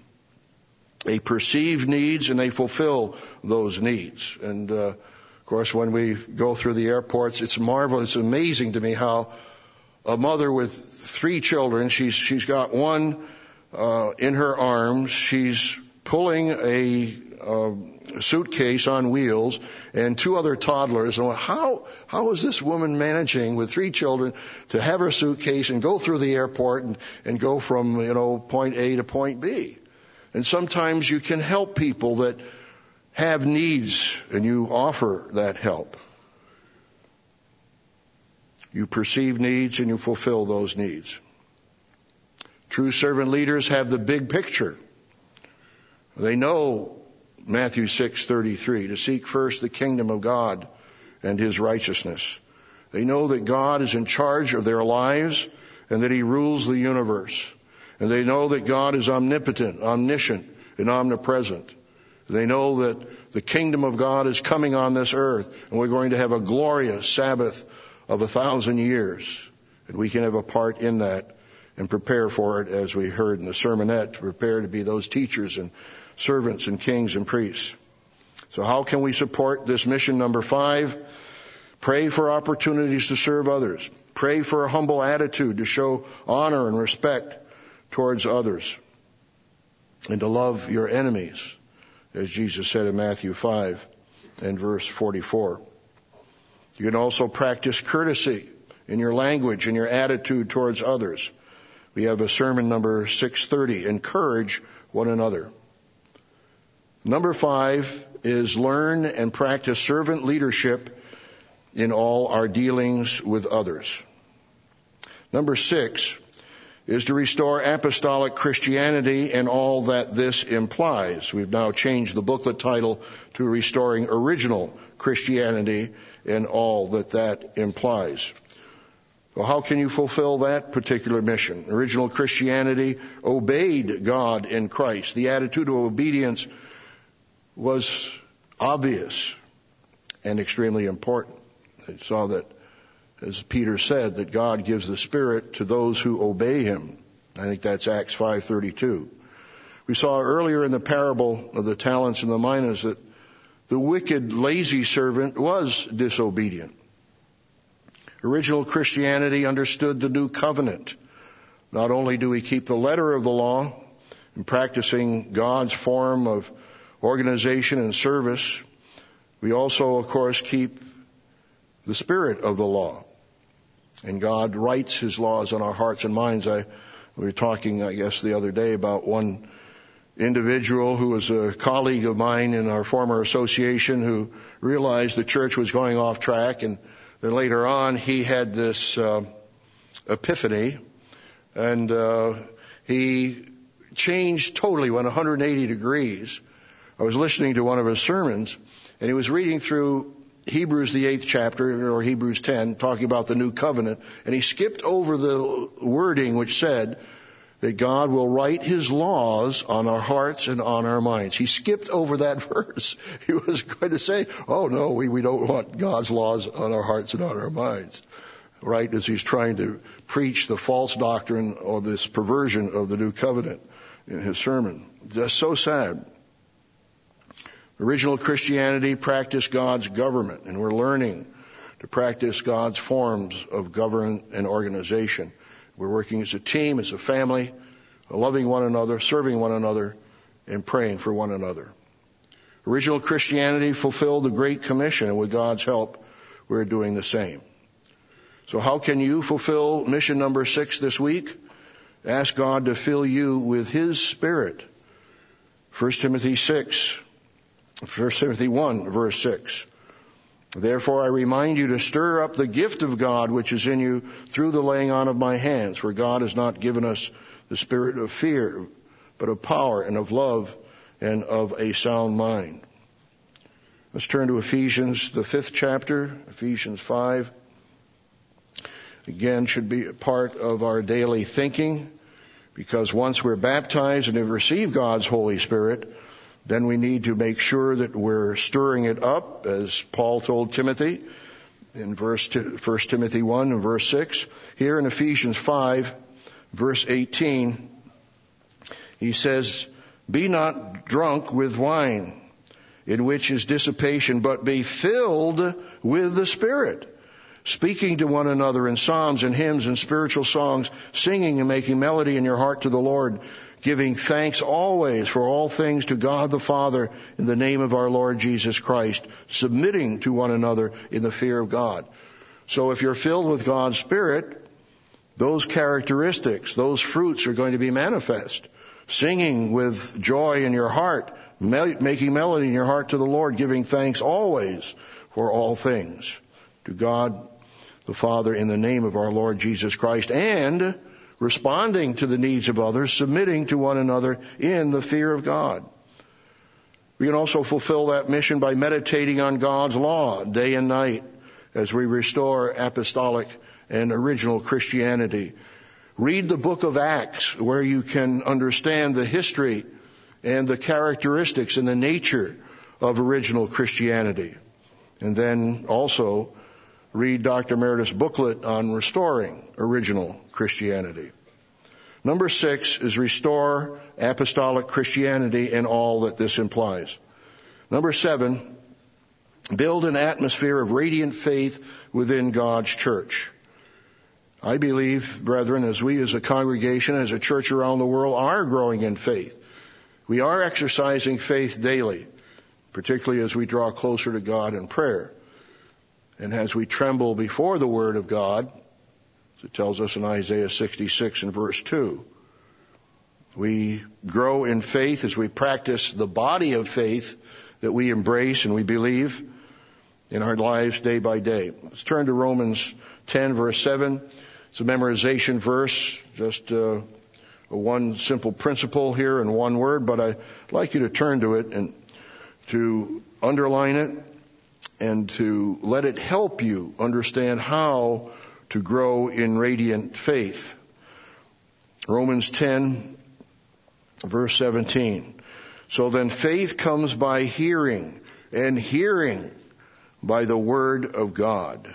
They perceive needs and they fulfill those needs. And uh, of course, when we go through the airports, it's marvelous, it's amazing to me how a mother with three children, she's she's got one uh, in her arms, she's pulling a uh, suitcase on wheels and two other toddlers. And how how is this woman managing with three children to have her suitcase and go through the airport and, and go from you know point A to point B? And sometimes you can help people that have needs and you offer that help. You perceive needs and you fulfill those needs. True servant leaders have the big picture. They know Matthew 6:33 to seek first the kingdom of God and his righteousness. They know that God is in charge of their lives and that he rules the universe. And they know that God is omnipotent, omniscient, and omnipresent. They know that the kingdom of God is coming on this earth and we're going to have a glorious Sabbath of a thousand years. And we can have a part in that and prepare for it as we heard in the sermonette, to prepare to be those teachers and servants and kings and priests. So how can we support this mission number five? Pray for opportunities to serve others. Pray for a humble attitude to show honor and respect towards others. And to love your enemies, as Jesus said in Matthew 5 and verse 44. You can also practice courtesy in your language and your attitude towards others. We have a sermon number 630, encourage one another. Number five is learn and practice servant leadership in all our dealings with others. Number six is to restore apostolic Christianity and all that this implies. We've now changed the booklet title to Restoring Original Christianity and all that that implies. Well, how can you fulfill that particular mission? Original Christianity obeyed God in Christ. The attitude of obedience was obvious and extremely important. I saw that, as Peter said, that God gives the Spirit to those who obey Him. I think that's Acts 5:32. We saw earlier in the parable of the talents and the minas that the wicked, lazy servant was disobedient. Original Christianity understood the new covenant. Not only do we keep the letter of the law in practicing God's form of organization and service, we also, of course, keep the spirit of the law. And God writes His laws on our hearts and minds. I, we were talking, I guess, the other day about one individual who was a colleague of mine in our former association who realized the church was going off track and then later on, he had this uh, epiphany, and uh, he changed totally, went 180 degrees. I was listening to one of his sermons, and he was reading through Hebrews, the eighth chapter, or Hebrews 10, talking about the new covenant, and he skipped over the wording which said, that God will write his laws on our hearts and on our minds. He skipped over that verse. He was going to say, oh no, we, we don't want God's laws on our hearts and on our minds. Right? As he's trying to preach the false doctrine or this perversion of the new covenant in his sermon. Just so sad. Original Christianity practiced God's government and we're learning to practice God's forms of government and organization. We're working as a team, as a family, loving one another, serving one another, and praying for one another. Original Christianity fulfilled the Great Commission, and with God's help, we're doing the same. So how can you fulfill mission number six this week? Ask God to fill you with His Spirit. 1 Timothy 6, 1 Timothy 1, verse 6. Therefore I remind you to stir up the gift of God which is in you through the laying on of my hands, for God has not given us the spirit of fear, but of power and of love and of a sound mind. Let's turn to Ephesians, the fifth chapter, Ephesians 5. Again, should be a part of our daily thinking, because once we're baptized and have received God's Holy Spirit, then we need to make sure that we're stirring it up, as Paul told Timothy in verse 1 Timothy 1 and verse 6. Here in Ephesians 5, verse 18, he says, Be not drunk with wine, in which is dissipation, but be filled with the Spirit speaking to one another in psalms and hymns and spiritual songs, singing and making melody in your heart to the Lord, giving thanks always for all things to God the Father in the name of our Lord Jesus Christ, submitting to one another in the fear of God. So if you're filled with God's Spirit, those characteristics, those fruits are going to be manifest. Singing with joy in your heart, making melody in your heart to the Lord, giving thanks always for all things to God the Father in the name of our Lord Jesus Christ and responding to the needs of others, submitting to one another in the fear of God. We can also fulfill that mission by meditating on God's law day and night as we restore apostolic and original Christianity. Read the book of Acts where you can understand the history and the characteristics and the nature of original Christianity. And then also read Dr. Meredith's booklet on restoring original Christianity. Number six is restore apostolic Christianity and all that this implies. Number seven, build an atmosphere of radiant faith within God's church. I believe, brethren, as we as a congregation, as a church around the world are growing in faith. We are exercising faith daily, particularly as we draw closer to God in prayer. And as we tremble before the Word of God, as it tells us in Isaiah 66 and verse 2, we grow in faith as we practice the body of faith that we embrace and we believe in our lives day by day. Let's turn to Romans 10 verse 7. It's a memorization verse, just uh, one simple principle here in one word, but I'd like you to turn to it and to underline it and to let it help you understand how to grow in radiant faith. Romans 10 verse 17. So then faith comes by hearing and hearing by the word of God.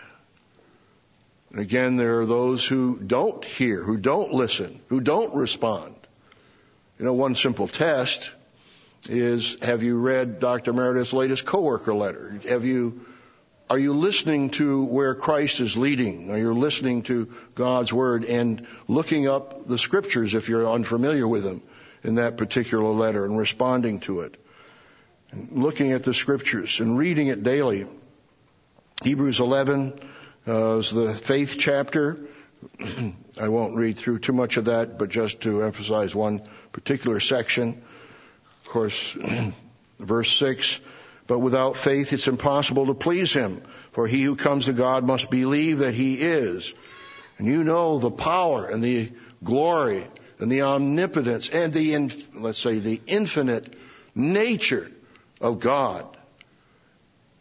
And again, there are those who don't hear, who don't listen, who don't respond. You know, one simple test is have you read Dr. Meredith's latest coworker letter? Have you are you listening to where Christ is leading? Are you listening to God's word and looking up the scriptures if you're unfamiliar with them in that particular letter and responding to it? And looking at the scriptures and reading it daily. Hebrews 11 uh, is the faith chapter. I won't read through too much of that, but just to emphasize one particular section. Of course, verse 6 but without faith it's impossible to please him. For he who comes to God must believe that he is. And you know the power and the glory and the omnipotence and the, let's say, the infinite nature of God.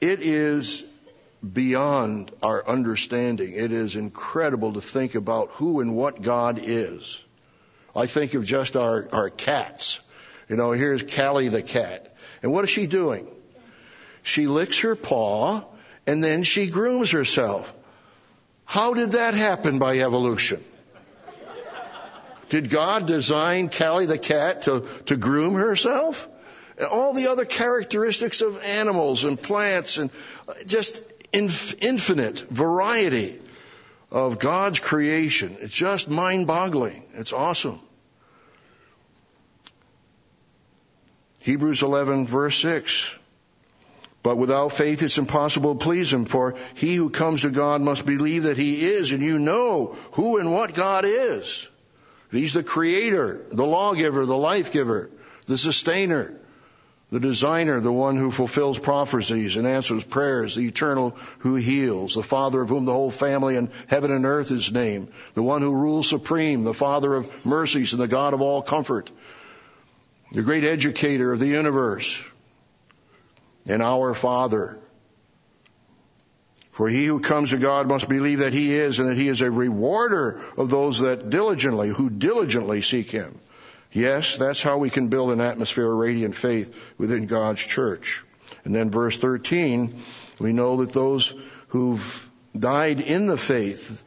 It is beyond our understanding. It is incredible to think about who and what God is. I think of just our, our cats. You know, here's Callie the cat. And what is she doing? She licks her paw and then she grooms herself. How did that happen by evolution? Did God design Callie the cat to, to groom herself? And all the other characteristics of animals and plants and uh, just inf- infinite variety of God's creation. It's just mind boggling. It's awesome. Hebrews 11 verse 6. But without faith, it's impossible to please Him, for he who comes to God must believe that He is, and you know who and what God is. He's the creator, the lawgiver, the life giver, the sustainer, the designer, the one who fulfills prophecies and answers prayers, the eternal who heals, the father of whom the whole family in heaven and earth is named, the one who rules supreme, the father of mercies and the God of all comfort, the great educator of the universe, and our Father. For he who comes to God must believe that he is and that he is a rewarder of those that diligently, who diligently seek him. Yes, that's how we can build an atmosphere of radiant faith within God's church. And then verse 13, we know that those who've died in the faith,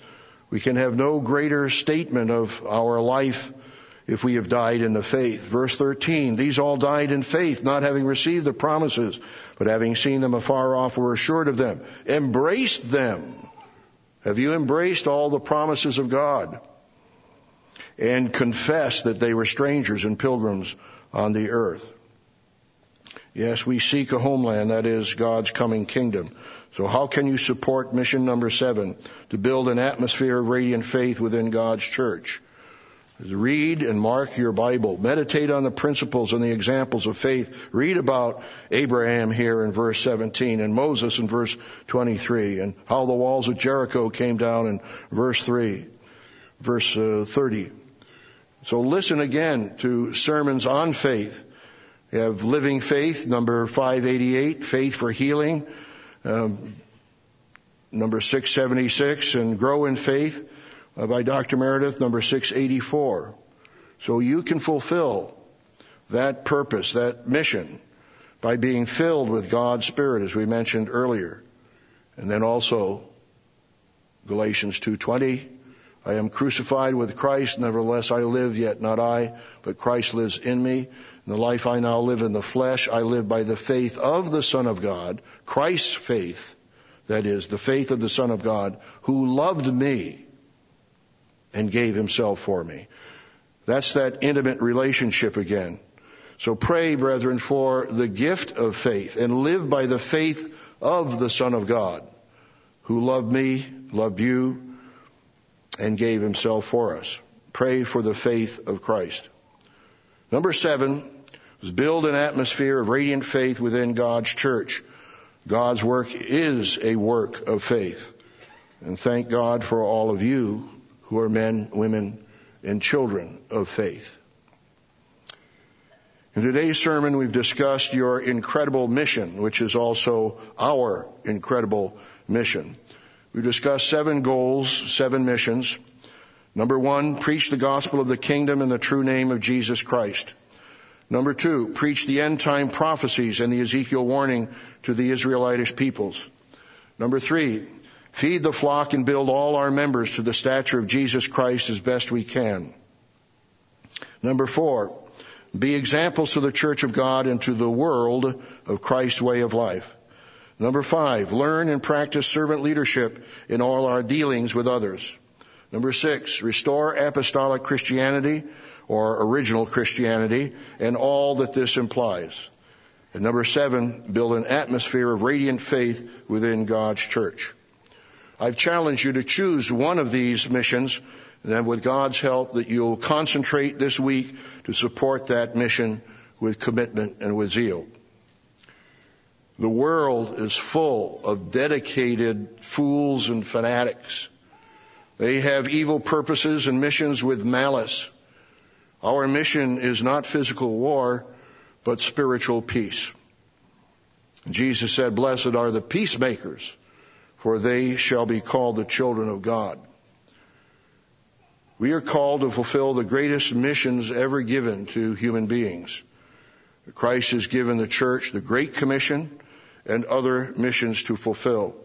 we can have no greater statement of our life if we have died in the faith. Verse 13, these all died in faith, not having received the promises, but having seen them afar off were assured of them, embraced them. Have you embraced all the promises of God? And confessed that they were strangers and pilgrims on the earth. Yes, we seek a homeland, that is God's coming kingdom. So how can you support mission number seven, to build an atmosphere of radiant faith within God's church? Read and mark your Bible. Meditate on the principles and the examples of faith. Read about Abraham here in verse 17 and Moses in verse 23 and how the walls of Jericho came down in verse 3, verse uh, 30. So listen again to sermons on faith. You have Living Faith, number 588, Faith for Healing, um, number 676, and Grow in Faith. Uh, by Dr. Meredith, number 684. So you can fulfill that purpose, that mission, by being filled with God's Spirit, as we mentioned earlier. And then also Galatians 2.20, I am crucified with Christ, nevertheless I live, yet not I, but Christ lives in me. The life I now live in the flesh, I live by the faith of the Son of God, Christ's faith, that is, the faith of the Son of God, who loved me and gave himself for me. That's that intimate relationship again. So pray, brethren, for the gift of faith and live by the faith of the Son of God, who loved me, loved you, and gave himself for us. Pray for the faith of Christ. Number seven is build an atmosphere of radiant faith within God's church. God's work is a work of faith. And thank God for all of you who are men, women, and children of faith. In today's sermon, we've discussed your incredible mission, which is also our incredible mission. We've discussed seven goals, seven missions. Number one, preach the gospel of the kingdom in the true name of Jesus Christ. Number two, preach the end time prophecies and the Ezekiel warning to the Israelitish peoples. Number three, feed the flock and build all our members to the stature of Jesus Christ as best we can. Number four, be examples to the church of God and to the world of Christ's way of life. Number five, learn and practice servant leadership in all our dealings with others. Number six, restore apostolic Christianity or original Christianity and all that this implies. And number seven, build an atmosphere of radiant faith within God's church. I've challenged you to choose one of these missions and then with God's help that you'll concentrate this week to support that mission with commitment and with zeal. The world is full of dedicated fools and fanatics. They have evil purposes and missions with malice. Our mission is not physical war, but spiritual peace. Jesus said, blessed are the peacemakers, for they shall be called the children of God. We are called to fulfill the greatest missions ever given to human beings. Christ has given the church the Great Commission and other missions to fulfill.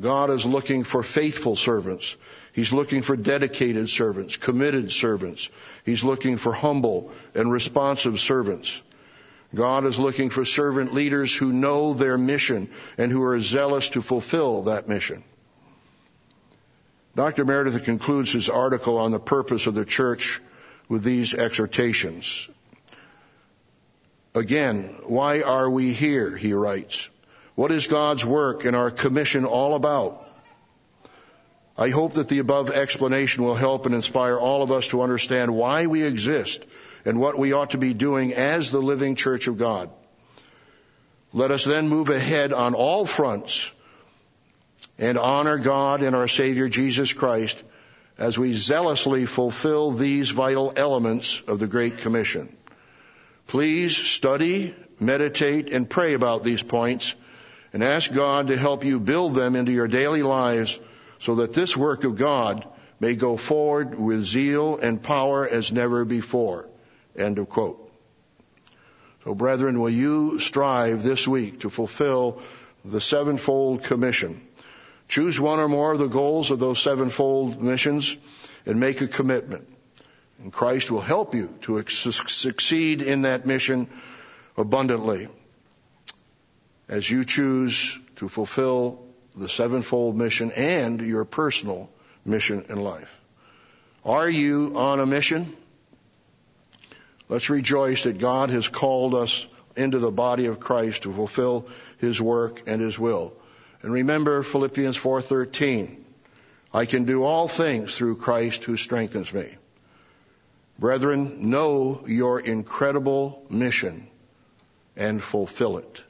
God is looking for faithful servants. He's looking for dedicated servants, committed servants. He's looking for humble and responsive servants. God is looking for servant leaders who know their mission and who are zealous to fulfill that mission. Dr. Meredith concludes his article on the purpose of the church with these exhortations. Again, why are we here? He writes. What is God's work and our commission all about? I hope that the above explanation will help and inspire all of us to understand why we exist and what we ought to be doing as the living church of God. Let us then move ahead on all fronts and honor God and our Savior Jesus Christ as we zealously fulfill these vital elements of the Great Commission. Please study, meditate, and pray about these points and ask God to help you build them into your daily lives so that this work of God may go forward with zeal and power as never before. End of quote. So brethren, will you strive this week to fulfill the sevenfold commission? Choose one or more of the goals of those sevenfold missions and make a commitment. And Christ will help you to succeed in that mission abundantly as you choose to fulfill the sevenfold mission and your personal mission in life. Are you on a mission? Let's rejoice that God has called us into the body of Christ to fulfill his work and his will. And remember Philippians 4:13. I can do all things through Christ who strengthens me. Brethren, know your incredible mission and fulfill it.